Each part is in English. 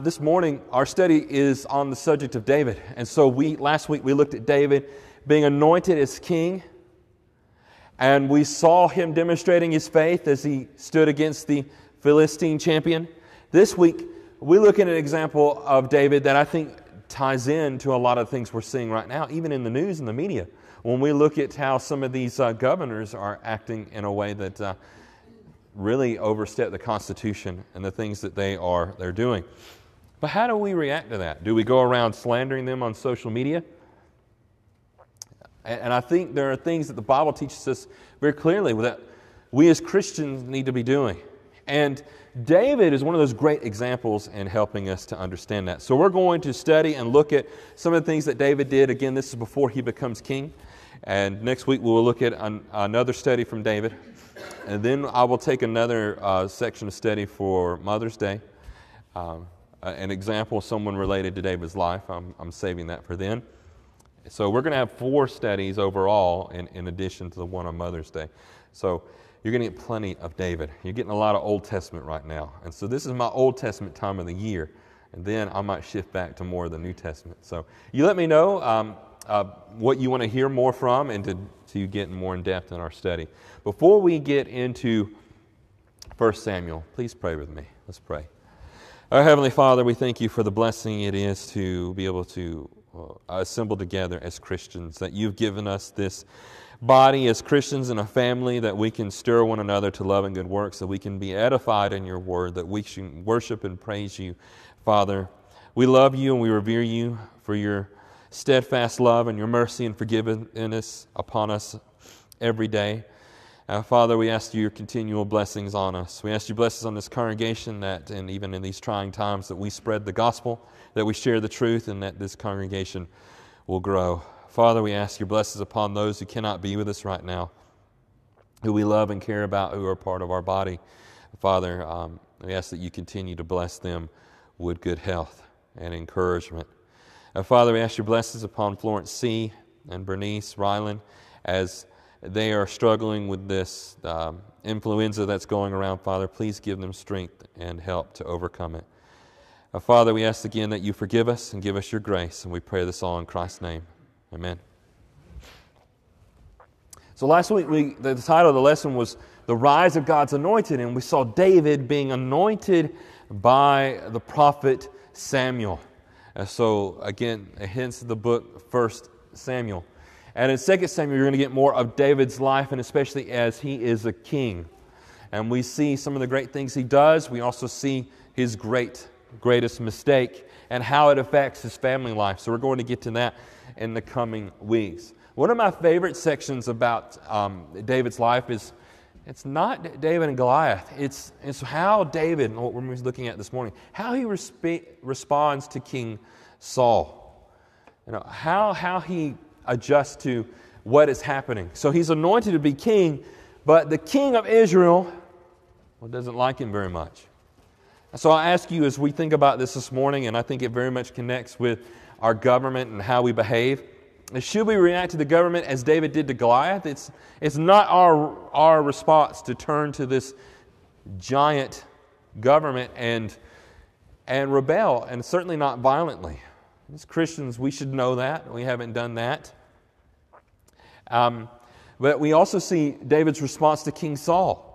This morning, our study is on the subject of David. And so, we, last week, we looked at David being anointed as king. And we saw him demonstrating his faith as he stood against the Philistine champion. This week, we look at an example of David that I think ties in to a lot of things we're seeing right now, even in the news and the media. When we look at how some of these uh, governors are acting in a way that uh, really overstep the Constitution and the things that they are they're doing. But how do we react to that? Do we go around slandering them on social media? And I think there are things that the Bible teaches us very clearly that we as Christians need to be doing. And David is one of those great examples in helping us to understand that. So we're going to study and look at some of the things that David did. Again, this is before he becomes king. And next week we will look at an, another study from David. And then I will take another uh, section of study for Mother's Day. Um, uh, an example of someone related to David's life. I'm, I'm saving that for then. So we're going to have four studies overall in, in addition to the one on Mother's Day. So you're going to get plenty of David. You're getting a lot of Old Testament right now. And so this is my Old Testament time of the year. And then I might shift back to more of the New Testament. So you let me know um, uh, what you want to hear more from and to, to get more in depth in our study. Before we get into 1 Samuel, please pray with me. Let's pray. Our Heavenly Father, we thank you for the blessing it is to be able to uh, assemble together as Christians, that you've given us this body as Christians and a family, that we can stir one another to love and good works, that we can be edified in your word, that we can worship and praise you, Father. We love you and we revere you for your steadfast love and your mercy and forgiveness upon us every day. Uh, Father, we ask you your continual blessings on us. We ask you blessings on this congregation that, and even in these trying times, that we spread the gospel, that we share the truth, and that this congregation will grow. Father, we ask your blessings upon those who cannot be with us right now, who we love and care about, who are part of our body. Father, um, we ask that you continue to bless them with good health and encouragement. Uh, Father, we ask your blessings upon Florence C. and Bernice Ryland as they are struggling with this um, influenza that's going around, Father, please give them strength and help to overcome it. Uh, Father, we ask again that you forgive us and give us your grace, and we pray this all in Christ's name. Amen. So last week, we, the title of the lesson was The Rise of God's Anointed, and we saw David being anointed by the prophet Samuel. Uh, so again, hence the book First Samuel. And in 2 Samuel, you're going to get more of David's life, and especially as he is a king. And we see some of the great things he does. We also see his great, greatest mistake and how it affects his family life. So we're going to get to that in the coming weeks. One of my favorite sections about um, David's life is it's not David and Goliath. It's, it's how David, what we're looking at this morning, how he resp- responds to King Saul. You know, how, how he adjust to what is happening. So he's anointed to be king, but the king of Israel well, doesn't like him very much. So I ask you as we think about this this morning, and I think it very much connects with our government and how we behave. Should we react to the government as David did to Goliath? It's, it's not our, our response to turn to this giant government and, and rebel, and certainly not violently. As Christians, we should know that. We haven't done that. Um, but we also see David's response to King Saul.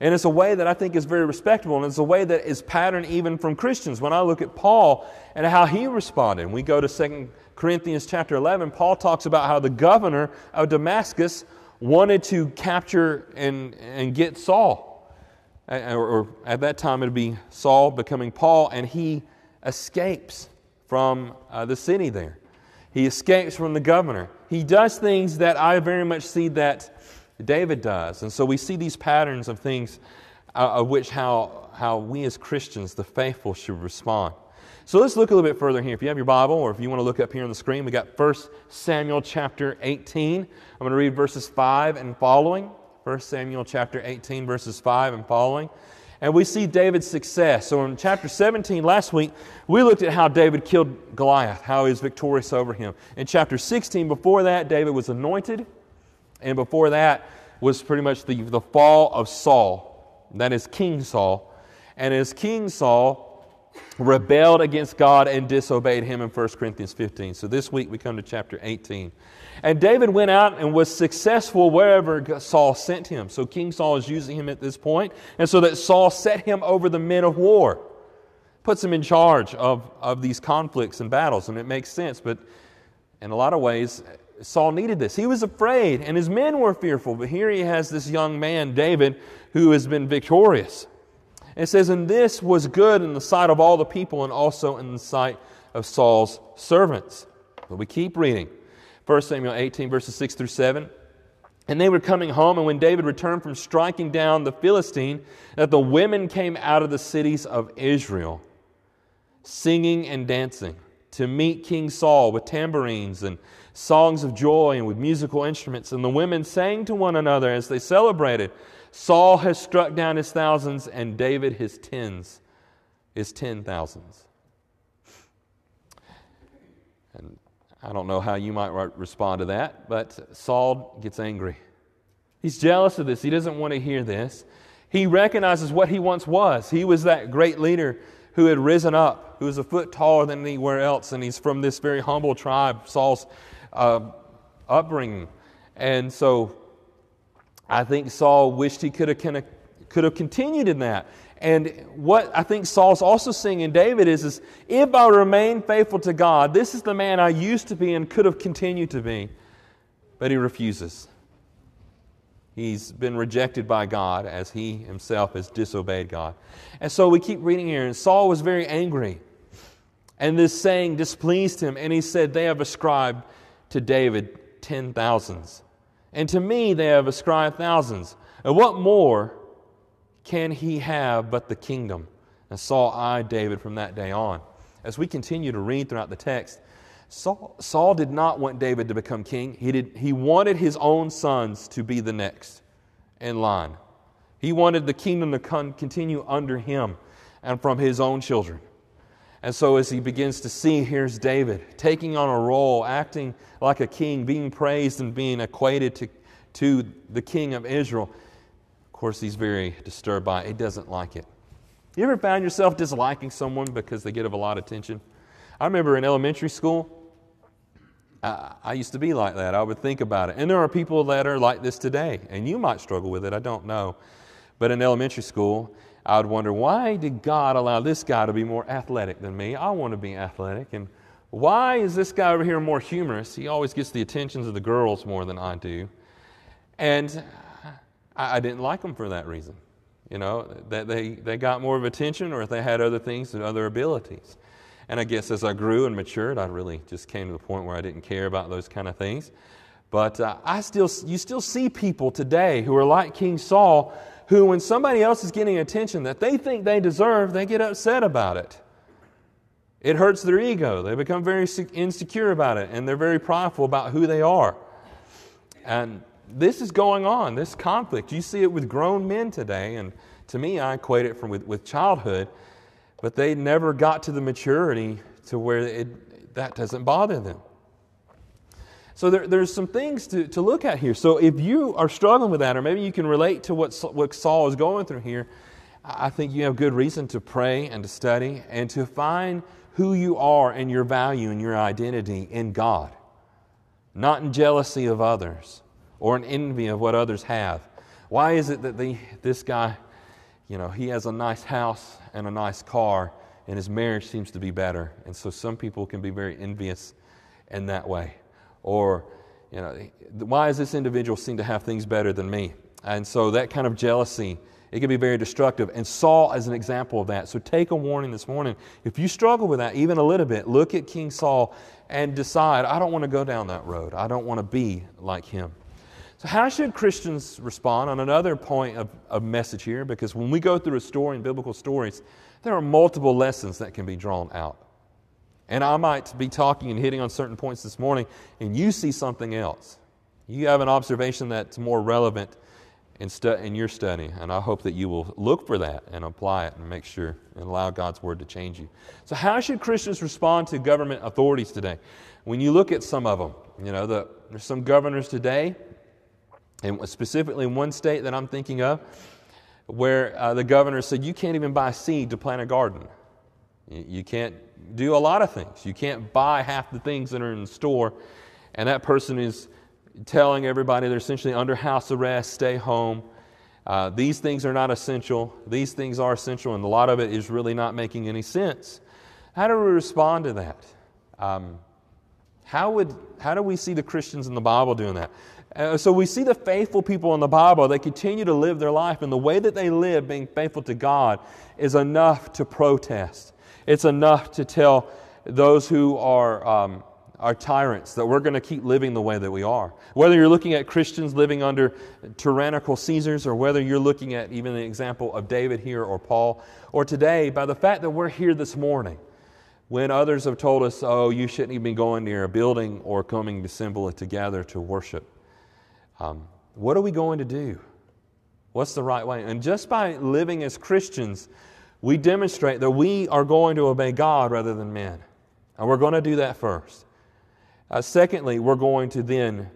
And it's a way that I think is very respectable, and it's a way that is patterned even from Christians. When I look at Paul and how he responded, we go to 2 Corinthians chapter 11, Paul talks about how the governor of Damascus wanted to capture and, and get Saul. Or, or at that time, it would be Saul becoming Paul, and he escapes from uh, the city there. He escapes from the governor. He does things that I very much see that David does. And so we see these patterns of things uh, of which how, how we as Christians, the faithful, should respond. So let's look a little bit further here. If you have your Bible or if you want to look up here on the screen, we got 1 Samuel chapter 18. I'm going to read verses 5 and following. 1 Samuel chapter 18, verses 5 and following and we see David's success. So in chapter 17 last week, we looked at how David killed Goliath, how he was victorious over him. In chapter 16, before that, David was anointed, and before that was pretty much the, the fall of Saul. That is King Saul. And as King Saul, rebelled against God and disobeyed him in 1 Corinthians 15. So this week we come to chapter 18. And David went out and was successful wherever Saul sent him. So King Saul is using him at this point, and so that Saul set him over the men of war, puts him in charge of, of these conflicts and battles, and it makes sense. But in a lot of ways, Saul needed this. He was afraid, and his men were fearful. But here he has this young man, David, who has been victorious. it says, And this was good in the sight of all the people and also in the sight of Saul's servants. But we keep reading. 1 Samuel 18, verses 6 through 7. And they were coming home, and when David returned from striking down the Philistine, that the women came out of the cities of Israel, singing and dancing, to meet King Saul with tambourines and songs of joy and with musical instruments. And the women sang to one another as they celebrated Saul has struck down his thousands, and David his tens, his ten thousands. I don't know how you might respond to that, but Saul gets angry. He's jealous of this. He doesn't want to hear this. He recognizes what he once was. He was that great leader who had risen up, who was a foot taller than anywhere else, and he's from this very humble tribe, Saul's uh, upbringing. And so I think Saul wished he could have, could have continued in that. And what I think Saul's also seeing in David is, is if I remain faithful to God, this is the man I used to be and could have continued to be. But he refuses. He's been rejected by God as he himself has disobeyed God. And so we keep reading here, and Saul was very angry. And this saying displeased him, and he said, They have ascribed to David ten thousands. And to me they have ascribed thousands. And what more can he have but the kingdom? And Saul eyed David from that day on. As we continue to read throughout the text, Saul, Saul did not want David to become king. He, did, he wanted his own sons to be the next in line. He wanted the kingdom to con- continue under him and from his own children. And so, as he begins to see, here's David taking on a role, acting like a king, being praised and being equated to, to the king of Israel course, he's very disturbed by it. He doesn't like it. You ever found yourself disliking someone because they get a lot of attention? I remember in elementary school, I, I, used to be like that. I would think about it. And there are people that are like this today, and you might struggle with it. I don't know. But in elementary school, I would wonder why did God allow this guy to be more athletic than me? I want to be athletic. And why is this guy over here more humorous? He always gets the attentions of the girls more than I do. And I, I didn't like them for that reason. You know, that they, they got more of attention or if they had other things and other abilities. And I guess as I grew and matured, I really just came to the point where I didn't care about those kind of things. But uh, I still, you still see people today who are like King Saul, who, when somebody else is getting attention that they think they deserve, they get upset about it. It hurts their ego. They become very insecure about it, and they're very prideful about who they are. And this is going on, this conflict. You see it with grown men today, and to me, I equate it from with, with childhood, but they never got to the maturity to where it, that doesn't bother them. So there, there's some things to, to look at here. So if you are struggling with that, or maybe you can relate to what, what Saul is going through here, I think you have good reason to pray and to study and to find who you are and your value and your identity in God, not in jealousy of others or an envy of what others have. Why is it that the, this guy, you know, he has a nice house and a nice car, and his marriage seems to be better? And so some people can be very envious in that way. Or, you know, why does this individual seem to have things better than me? And so that kind of jealousy, it can be very destructive. And Saul is an example of that. So take a warning this morning. If you struggle with that even a little bit, look at King Saul and decide, I don't want to go down that road. I don't want to be like him. So, how should Christians respond? On another point of, of message here, because when we go through a story in biblical stories, there are multiple lessons that can be drawn out. And I might be talking and hitting on certain points this morning, and you see something else. You have an observation that's more relevant in, stu- in your study, and I hope that you will look for that and apply it and make sure and allow God's Word to change you. So, how should Christians respond to government authorities today? When you look at some of them, you know, the, there's some governors today and specifically in one state that I'm thinking of, where uh, the governor said, You can't even buy seed to plant a garden. You can't do a lot of things. You can't buy half the things that are in the store, and that person is telling everybody they're essentially under house arrest, stay home. Uh, these things are not essential. These things are essential, and a lot of it is really not making any sense. How do we respond to that? Um, how, would, how do we see the Christians in the Bible doing that? Uh, so we see the faithful people in the Bible, they continue to live their life, and the way that they live, being faithful to God, is enough to protest. It's enough to tell those who are, um, are tyrants that we're going to keep living the way that we are. Whether you're looking at Christians living under tyrannical Caesars, or whether you're looking at even the example of David here or Paul, or today, by the fact that we're here this morning, when others have told us, oh, you shouldn't even be going near a building or coming to assemble together to worship. Um, what are we going to do? What's the right way? And just by living as Christians, we demonstrate that we are going to obey God rather than men. And we're going to do that first. Uh, secondly, we're going to then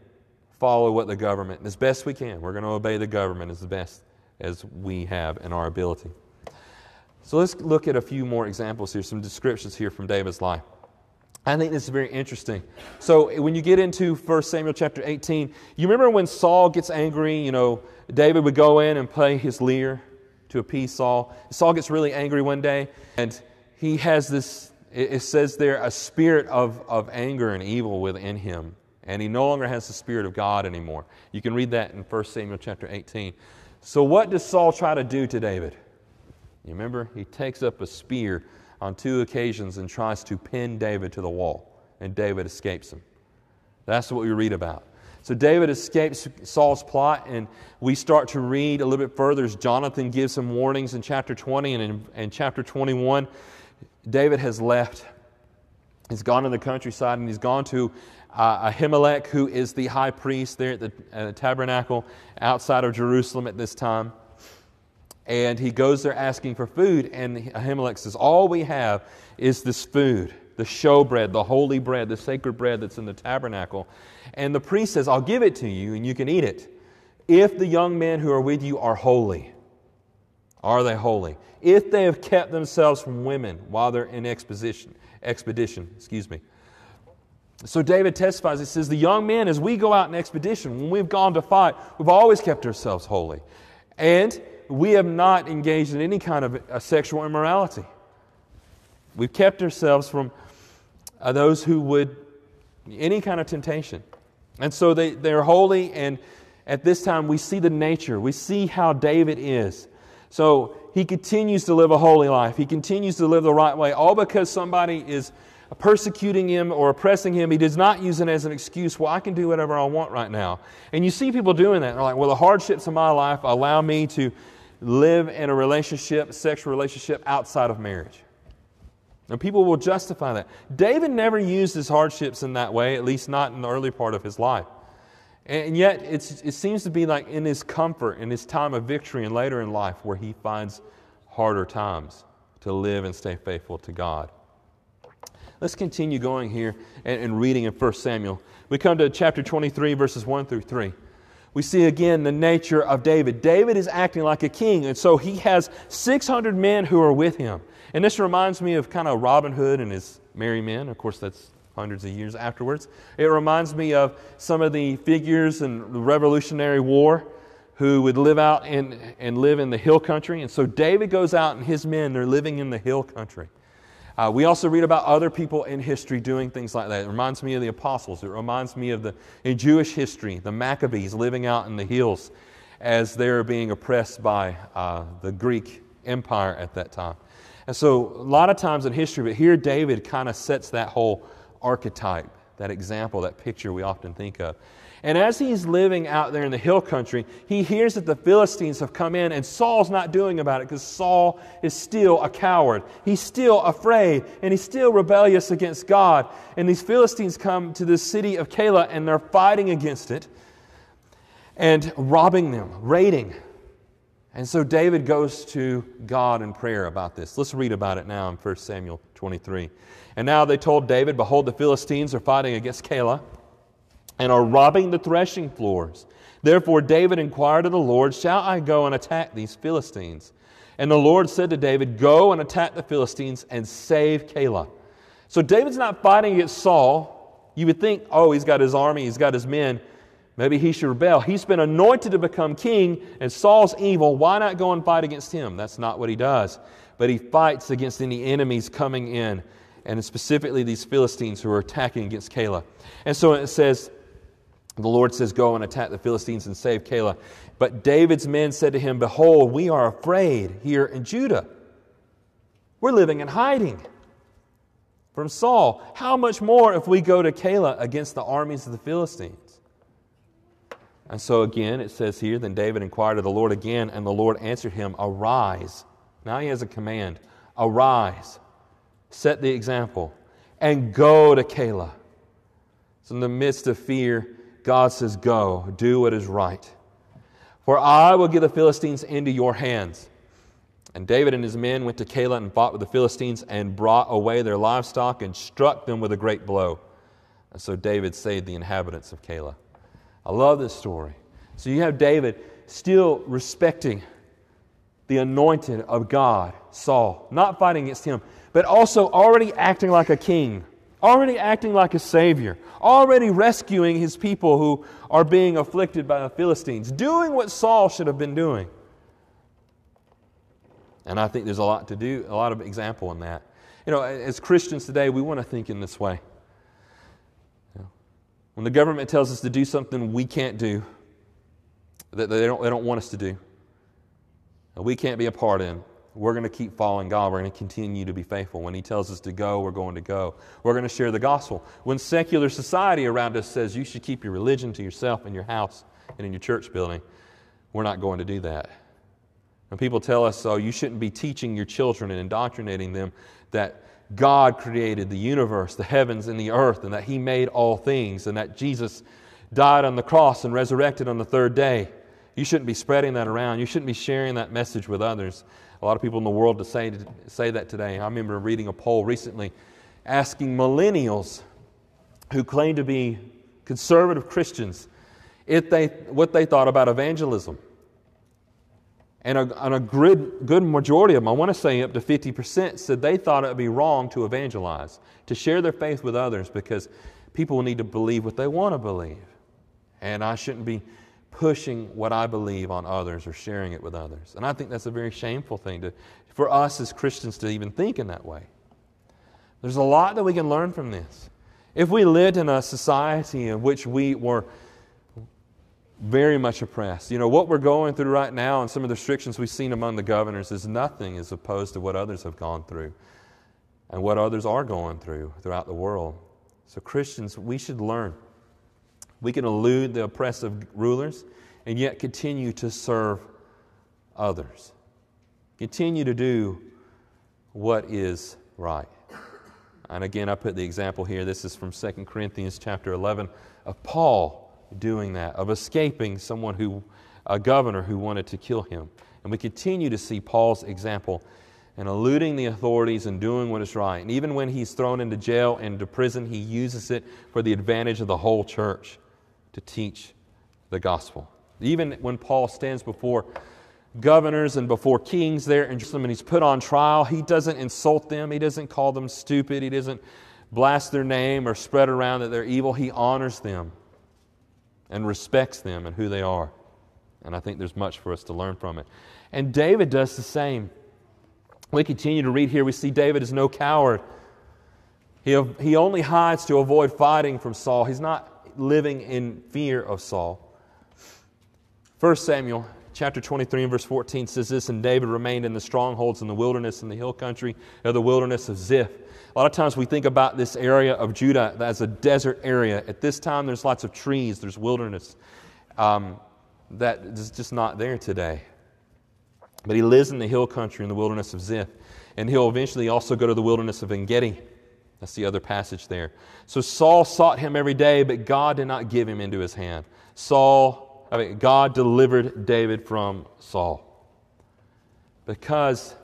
follow what the government, as best we can, we're going to obey the government as the best as we have in our ability. So let's look at a few more examples here, some descriptions here from David's life. I think this is very interesting. So when you get into 1 Samuel chapter 18, you remember when Saul gets angry, you know, David would go in and play his lyre to appease Saul. Saul gets really angry one day, and he has this, it says there, a spirit of, of anger and evil within him. And he no longer has the spirit of God anymore. You can read that in 1 Samuel chapter 18. So what does Saul try to do to David? You remember? He takes up a spear on two occasions and tries to pin David to the wall, and David escapes him. That's what we read about. So David escapes Saul's plot, and we start to read a little bit further as Jonathan gives some warnings in chapter 20 and in, in chapter 21. David has left. He's gone to the countryside and he's gone to uh, Ahimelech, who is the high priest there at the, at the tabernacle outside of Jerusalem at this time and he goes there asking for food. And Ahimelech says, All we have is this food, the showbread, the holy bread, the sacred bread that's in the tabernacle. And the priest says, I'll give it to you and you can eat it. If the young men who are with you are holy, are they holy? If they have kept themselves from women while they're in expedition, expedition, excuse me. So David testifies, he says, The young men, as we go out in expedition, when we've gone to fight, we've always kept ourselves holy. And we have not engaged in any kind of sexual immorality. We've kept ourselves from uh, those who would, any kind of temptation. And so they, they're holy, and at this time we see the nature, we see how David is. So he continues to live a holy life, he continues to live the right way, all because somebody is persecuting him or oppressing him, he does not use it as an excuse, well, I can do whatever I want right now. And you see people doing that. They're like, well, the hardships of my life allow me to live in a relationship, sexual relationship outside of marriage. And people will justify that. David never used his hardships in that way, at least not in the early part of his life. And yet, it seems to be like in his comfort, in his time of victory, and later in life where he finds harder times to live and stay faithful to God. Let's continue going here and, and reading in 1 Samuel. We come to chapter 23, verses 1 through 3 we see again the nature of David. David is acting like a king, and so he has 600 men who are with him. And this reminds me of kind of Robin Hood and his merry men. Of course, that's hundreds of years afterwards. It reminds me of some of the figures in the Revolutionary War who would live out in, and live in the hill country. And so David goes out, and his men, they're living in the hill country. Uh, we also read about other people in history doing things like that. It reminds me of the apostles. It reminds me of the in Jewish history, the Maccabees living out in the hills as they're being oppressed by uh, the Greek Empire at that time. And so, a lot of times in history, but here David kind of sets that whole archetype, that example, that picture we often think of. And as he's living out there in the hill country, he hears that the Philistines have come in, and Saul's not doing about it because Saul is still a coward. He's still afraid, and he's still rebellious against God. And these Philistines come to the city of Keilah, and they're fighting against it and robbing them, raiding. And so David goes to God in prayer about this. Let's read about it now in 1 Samuel 23. And now they told David, Behold, the Philistines are fighting against Keilah and are robbing the threshing floors. Therefore, David inquired of the Lord, Shall I go and attack these Philistines? And the Lord said to David, Go and attack the Philistines and save Keilah. So David's not fighting against Saul. You would think, oh, he's got his army, he's got his men. Maybe he should rebel. He's been anointed to become king, and Saul's evil. Why not go and fight against him? That's not what he does. But he fights against any enemies coming in, and specifically these Philistines who are attacking against Keilah. And so it says, the Lord says, Go and attack the Philistines and save Keilah. But David's men said to him, Behold, we are afraid here in Judah. We're living in hiding from Saul. How much more if we go to Keilah against the armies of the Philistines? And so again, it says here, Then David inquired of the Lord again, and the Lord answered him, Arise. Now he has a command Arise, set the example, and go to Keilah. So in the midst of fear, God says, Go, do what is right. For I will give the Philistines into your hands. And David and his men went to Keilah and fought with the Philistines and brought away their livestock and struck them with a great blow. And so David saved the inhabitants of Keilah. I love this story. So you have David still respecting the anointed of God, Saul, not fighting against him, but also already acting like a king already acting like a savior, already rescuing his people who are being afflicted by the Philistines, doing what Saul should have been doing. And I think there's a lot to do, a lot of example in that. You know, as Christians today, we want to think in this way. When the government tells us to do something we can't do, that they don't, they don't want us to do, we can't be a part in, we're going to keep following God. We're going to continue to be faithful. When He tells us to go, we're going to go. We're going to share the gospel. When secular society around us says you should keep your religion to yourself in your house and in your church building, we're not going to do that. When people tell us, oh, you shouldn't be teaching your children and indoctrinating them that God created the universe, the heavens, and the earth, and that He made all things, and that Jesus died on the cross and resurrected on the third day. You shouldn't be spreading that around. You shouldn't be sharing that message with others a lot of people in the world to say, to say that today. I remember reading a poll recently asking millennials who claim to be conservative Christians if they, what they thought about evangelism. And a, and a good, good majority of them, I want to say up to 50%, said they thought it would be wrong to evangelize, to share their faith with others because people need to believe what they want to believe. And I shouldn't be pushing what I believe on others or sharing it with others. And I think that's a very shameful thing to, for us as Christians to even think in that way. There's a lot that we can learn from this. If we lived in a society in which we were very much oppressed, you know, what we're going through right now and some of the restrictions we've seen among the governors is nothing as opposed to what others have gone through and what others are going through throughout the world. So, Christians, we should learn we can elude the oppressive rulers and yet continue to serve others. Continue to do what is right. And again, I put the example here. This is from 2 Corinthians chapter 11 of Paul doing that, of escaping someone who, a governor who wanted to kill him. And we continue to see Paul's example and eluding the authorities and doing what is right. And even when he's thrown into jail and to prison, he uses it for the advantage of the whole church to teach the gospel. Even when Paul stands before governors and before kings there in Jerusalem and he's put on trial, he doesn't insult them, he doesn't call them stupid, he doesn't blast their name or spread around that they're evil. He honors them and respects them and who they are. And I think there's much for us to learn from it. And David does the same. We continue to read here, we see David is no coward. He, he only hides to avoid fighting from Saul. He's not living in fear of Saul. 1 Samuel chapter 23 and verse 14 says this And David remained in the strongholds in the wilderness in the hill country of the wilderness of Ziph. A lot of times we think about this area of Judah as a desert area. At this time, there's lots of trees, there's wilderness. Um, that is just not there today. But he lives in the hill country in the wilderness of Ziph. And he'll eventually also go to the wilderness of Engedi. That's the other passage there. So Saul sought him every day, but God did not give him into his hand. Saul, I mean, God delivered David from Saul. Because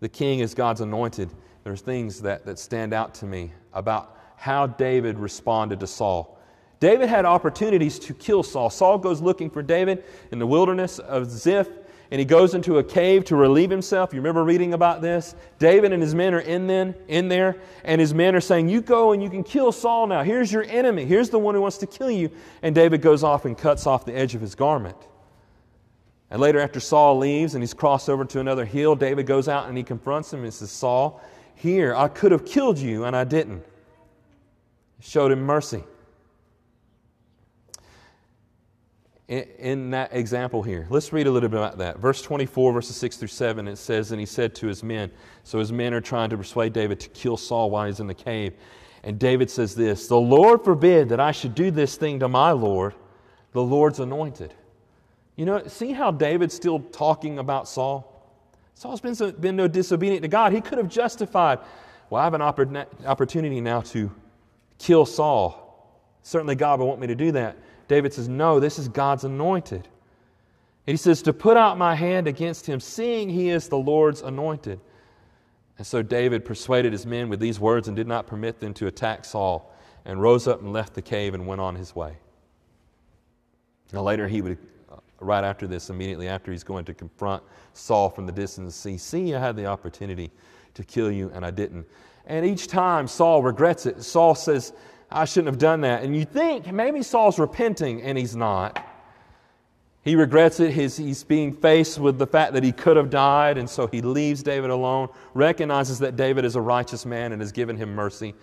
the king is God's anointed, there's things that, that stand out to me about how David responded to Saul. David had opportunities to kill Saul. Saul goes looking for David in the wilderness of Ziph, and he goes into a cave to relieve himself. You remember reading about this? David and his men are in, then, in there, and his men are saying, You go and you can kill Saul now. Here's your enemy. Here's the one who wants to kill you. And David goes off and cuts off the edge of his garment. And later, after Saul leaves and he's crossed over to another hill, David goes out and he confronts him and says, Saul, here, I could have killed you and I didn't. Showed him mercy. In, that example here. Let's read a little bit about that. Verse 24, verses 6 through 7, it says, And he said to his men, so his men are trying to persuade David to kill Saul while he's in the cave. And David says this The Lord forbid that I should do this thing to my Lord, the Lord's anointed. You know, see how David's still talking about Saul? Saul's been, so, been no disobedient to God. He could have justified, well, I have an opportunity now to kill Saul. Certainly, God would want me to do that. David says, No, this is God's anointed. And he says, To put out my hand against him, seeing he is the Lord's anointed. And so David persuaded his men with these words and did not permit them to attack Saul, and rose up and left the cave and went on his way. Now, later he would, uh, right after this, immediately after he's going to confront Saul from the distance, see, see, I had the opportunity to kill you and I didn't. And each time Saul regrets it. Saul says, I shouldn't have done that. And you think maybe Saul's repenting, and he's not. He regrets it. He's, he's being faced with the fact that he could have died, and so he leaves David alone, recognizes that David is a righteous man and has given him mercy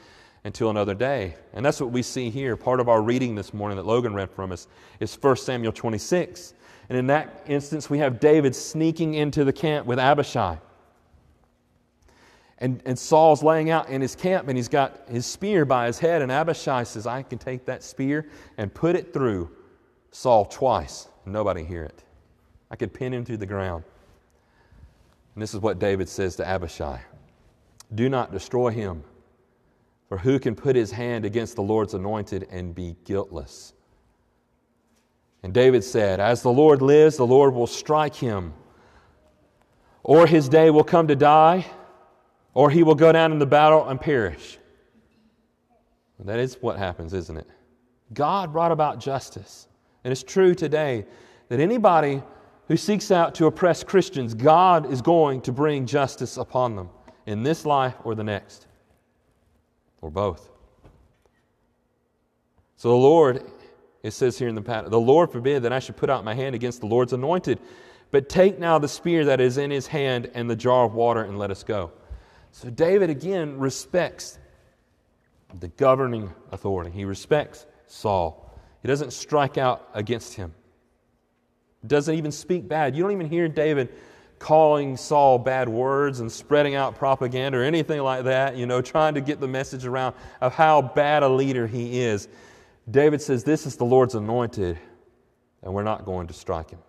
until another day. And that's what we see here. Part of our reading this morning that Logan read from us is 1 Samuel 26. And in that instance, we have David sneaking into the camp with Abishai. And, and Saul's laying out in his camp and he's got his spear by his head. And Abishai says, I can take that spear and put it through Saul twice. Nobody hear it. I could pin him through the ground. And this is what David says to Abishai Do not destroy him, for who can put his hand against the Lord's anointed and be guiltless? And David said, As the Lord lives, the Lord will strike him, or his day will come to die or he will go down in the battle and perish. That is what happens, isn't it? God brought about justice. And it's true today that anybody who seeks out to oppress Christians, God is going to bring justice upon them in this life or the next, or both. So the Lord, it says here in the pattern, the Lord forbid that I should put out my hand against the Lord's anointed, but take now the spear that is in his hand and the jar of water and let us go. So David again respects the governing authority. He respects Saul. He doesn't strike out against him. Doesn't even speak bad. You don't even hear David calling Saul bad words and spreading out propaganda or anything like that, you know, trying to get the message around of how bad a leader he is. David says, This is the Lord's anointed, and we're not going to strike him.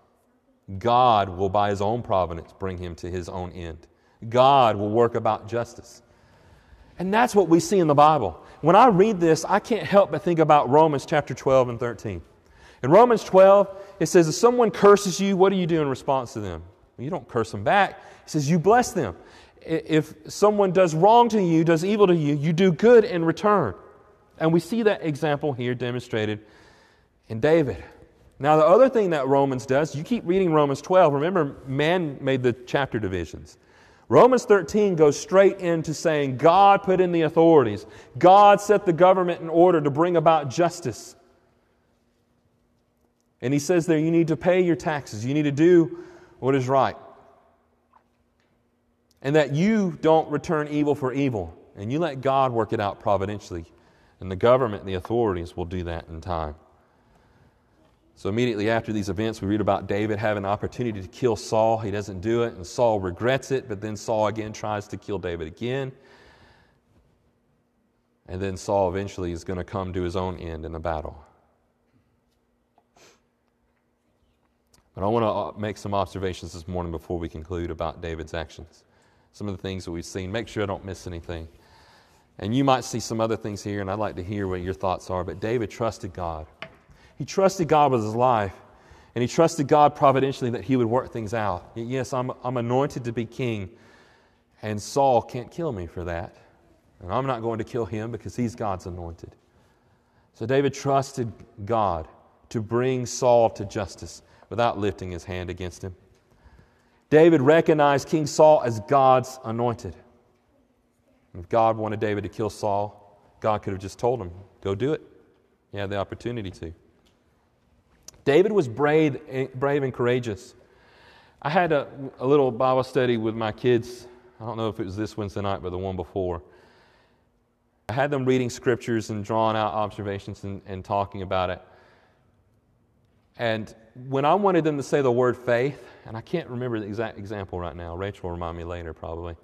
God will, by his own providence, bring him to his own end. God will work about justice. And that's what we see in the Bible. When I read this, I can't help but think about Romans chapter 12 and 13. In Romans 12, it says, If someone curses you, what do you do in response to them? you don't curse them back. He says, You bless them. If someone does wrong to you, does evil to you, you do good in return. And we see that example here demonstrated in David. Now, the other thing that Romans does, you keep reading Romans 12. Remember, man made the chapter divisions. Romans 13 goes straight into saying God put in the authorities, God set the government in order to bring about justice. And he says there, you need to pay your taxes, you need to do what is right. And that you don't return evil for evil, and you let God work it out providentially. And the government and the authorities will do that in time. So immediately after these events, we read about David having an opportunity to kill Saul. He doesn't do it, and Saul regrets it, but then Saul again tries to kill David again. And then Saul eventually is going to come to his own end in the battle. But I want to uh, make some observations this morning before we conclude about David's actions. Some of the things that we've seen. Make sure I don't miss anything. And you might see some other things here, and I'd like to hear what your thoughts are. But David trusted God. He trusted God with his life, and he trusted God providentially that he would work things out. Yes, I'm, I'm anointed to be king, and Saul can't kill me for that. And I'm not going to kill him because he's God's anointed. So David trusted God to bring Saul to justice without lifting his hand against him. David recognized King Saul as God's anointed. If God wanted David to kill Saul, God could have just told him, go do it. He had the opportunity to. David was brave, brave and courageous. I had a, a little Bible study with my kids. I don't know if it was this Wednesday night, but the one before. I had them reading scriptures and drawing out observations and, and talking about it. And when I wanted them to say the word faith, and I can't remember the exact example right now, Rachel will remind me later probably.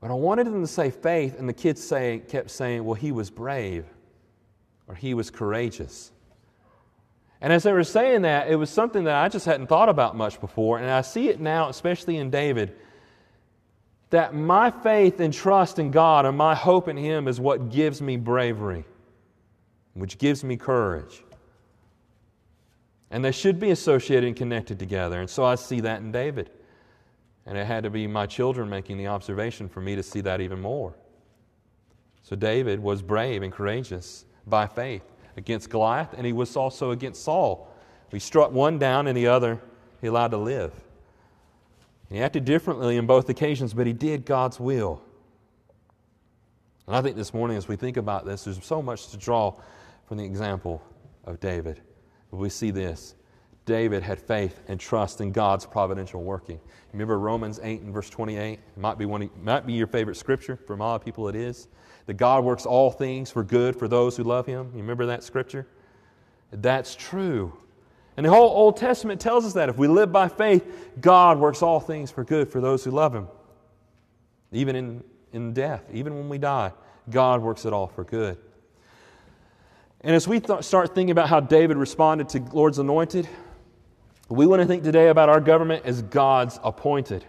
But I wanted them to say faith, and the kids say, kept saying, well, he was brave or he was courageous. And as they were saying that, it was something that I just hadn't thought about much before. And I see it now, especially in David, that my faith and trust in God and my hope in Him is what gives me bravery, which gives me courage. And they should be associated and connected together. And so I see that in David. And it had to be my children making the observation for me to see that even more. So David was brave and courageous by faith against Goliath, and he was also against Saul. He struck one down and the other he allowed to live. He acted differently in both occasions, but he did God's will. And I think this morning, as we think about this, there's so much to draw from the example of David. We see this David had faith and trust in God's providential working. Remember Romans 8 and verse 28? It might be, one, it might be your favorite scripture. For a lot of people, it is. That God works all things for good for those who love Him. You remember that scripture? That's true. And the whole Old Testament tells us that. If we live by faith, God works all things for good for those who love Him. Even in, in death, even when we die, God works it all for good. And as we th- start thinking about how David responded to Lord's anointed, we want to think today about our government as God's appointed.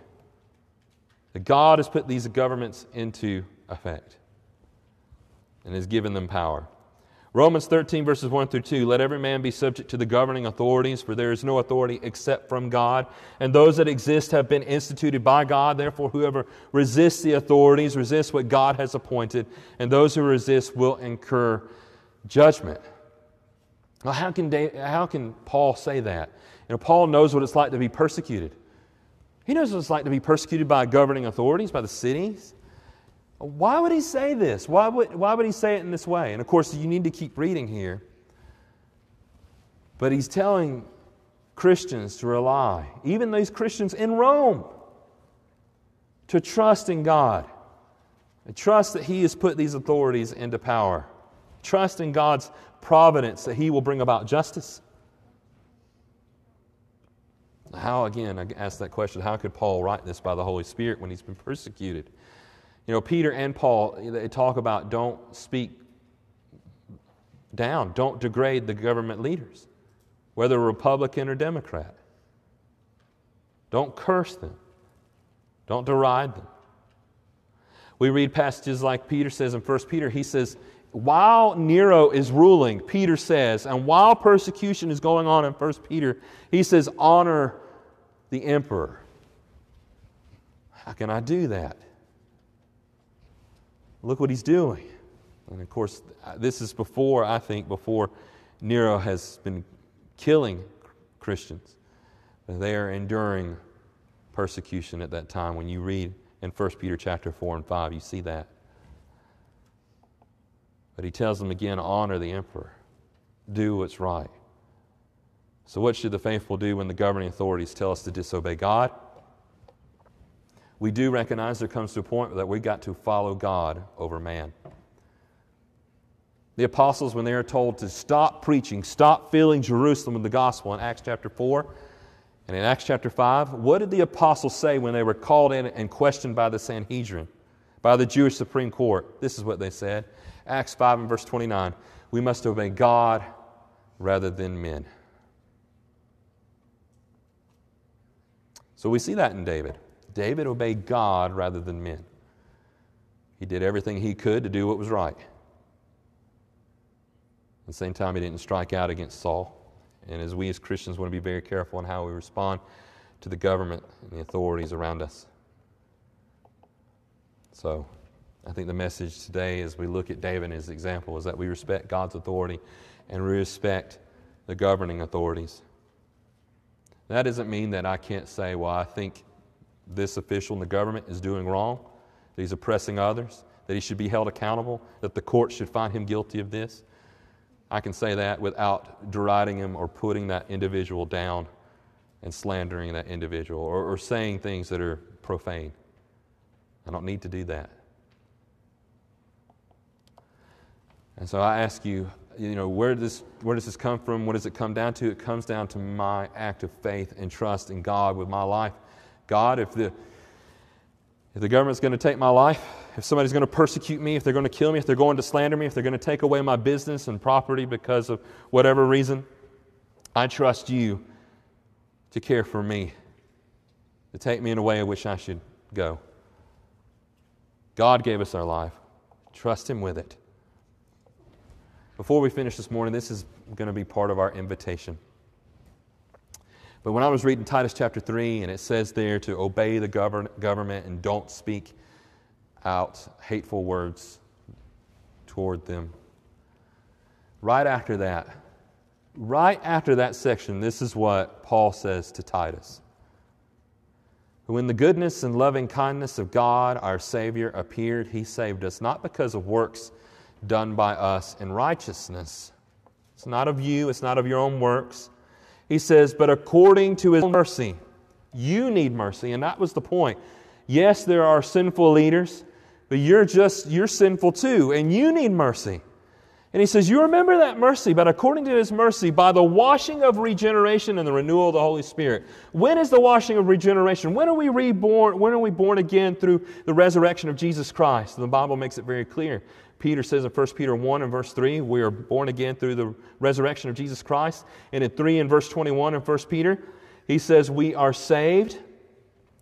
That God has put these governments into effect and has given them power. Romans 13, verses 1 through 2 Let every man be subject to the governing authorities, for there is no authority except from God. And those that exist have been instituted by God. Therefore, whoever resists the authorities resists what God has appointed, and those who resist will incur judgment. Well, how can, how can Paul say that? You know, Paul knows what it's like to be persecuted. He knows what it's like to be persecuted by governing authorities, by the cities. Why would he say this? Why would, why would he say it in this way? And of course, you need to keep reading here. But he's telling Christians to rely, even these Christians in Rome, to trust in God. Trust that he has put these authorities into power. Trust in God's providence that he will bring about justice. How, again, I ask that question how could Paul write this by the Holy Spirit when he's been persecuted? You know, Peter and Paul, they talk about don't speak down, don't degrade the government leaders, whether Republican or Democrat. Don't curse them, don't deride them. We read passages like Peter says in 1 Peter, he says, while Nero is ruling, Peter says, and while persecution is going on in 1 Peter, he says, honor the emperor. How can I do that? Look what he's doing. And of course, uh, this is before, I think, before Nero has been killing Christians. They are enduring persecution at that time. When you read in 1 Peter chapter 4 and 5, you see that. But he tells them again honor the emperor, do what's right. So, what should the faithful do when the governing authorities tell us to disobey God? We do recognize there comes to a point that we got to follow God over man. The apostles, when they are told to stop preaching, stop filling Jerusalem with the gospel in Acts chapter 4 and in Acts chapter 5, what did the apostles say when they were called in and questioned by the Sanhedrin, by the Jewish Supreme Court? This is what they said Acts 5 and verse 29 We must obey God rather than men. So we see that in David. David obeyed God rather than men. He did everything he could to do what was right. At the same time, he didn't strike out against Saul. And as we as Christians want to be very careful in how we respond to the government and the authorities around us. So, I think the message today, as we look at David and his example, is that we respect God's authority and we respect the governing authorities. That doesn't mean that I can't say, well, I think this official in the government is doing wrong, that he's oppressing others, that he should be held accountable, that the court should find him guilty of this. I can say that without deriding him or putting that individual down and slandering that individual or, or saying things that are profane. I don't need to do that. And so I ask you, you know, where does, where does this come from? What does it come down to? It comes down to my act of faith and trust in God with my life. God, if the, if the government's going to take my life, if somebody's going to persecute me, if they're going to kill me, if they're going to slander me, if they're going to take away my business and property because of whatever reason, I trust you to care for me, to take me in a way in which I should go. God gave us our life. Trust Him with it. Before we finish this morning, this is going to be part of our invitation. But when I was reading Titus chapter 3, and it says there to obey the govern- government and don't speak out hateful words toward them. Right after that, right after that section, this is what Paul says to Titus. When the goodness and loving kindness of God, our Savior, appeared, He saved us, not because of works done by us in righteousness. It's not of you, it's not of your own works. He says, but according to his mercy. You need mercy, and that was the point. Yes, there are sinful leaders, but you're just, you're sinful too, and you need mercy. And he says, You remember that mercy, but according to his mercy, by the washing of regeneration and the renewal of the Holy Spirit. When is the washing of regeneration? When are we reborn? When are we born again through the resurrection of Jesus Christ? The Bible makes it very clear. Peter says in 1 Peter 1 and verse 3, we are born again through the resurrection of Jesus Christ. And in 3 and verse 21 in 1 Peter, he says, We are saved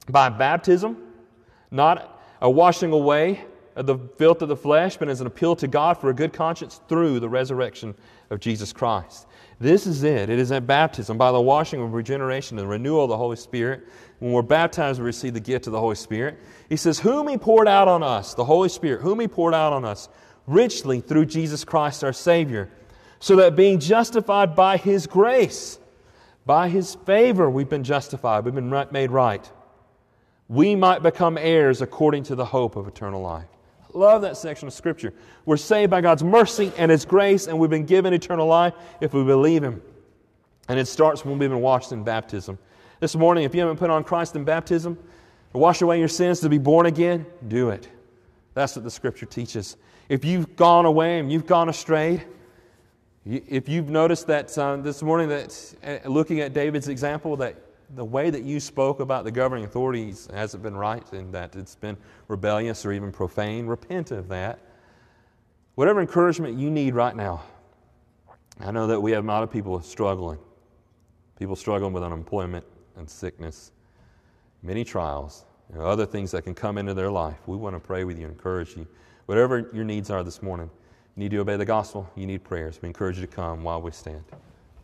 by baptism, not a washing away of the filth of the flesh, but as an appeal to God for a good conscience through the resurrection of Jesus Christ. This is it. It is at baptism, by the washing of regeneration and renewal of the Holy Spirit. When we're baptized, we receive the gift of the Holy Spirit. He says, Whom He poured out on us, the Holy Spirit, whom He poured out on us richly through Jesus Christ our Savior, so that being justified by His grace, by His favor, we've been justified, we've been made right, we might become heirs according to the hope of eternal life. Love that section of Scripture. We're saved by God's mercy and His grace, and we've been given eternal life if we believe Him. And it starts when we've been washed in baptism. This morning, if you haven't put on Christ in baptism, to wash away your sins, to be born again, do it. That's what the Scripture teaches. If you've gone away and you've gone astray, if you've noticed that uh, this morning, that uh, looking at David's example, that the way that you spoke about the governing authorities hasn't been right and that it's been rebellious or even profane, repent of that. Whatever encouragement you need right now, I know that we have a lot of people struggling. People struggling with unemployment and sickness, many trials, know, other things that can come into their life. We want to pray with you, and encourage you. Whatever your needs are this morning, you need to obey the gospel, you need prayers. We encourage you to come while we stand.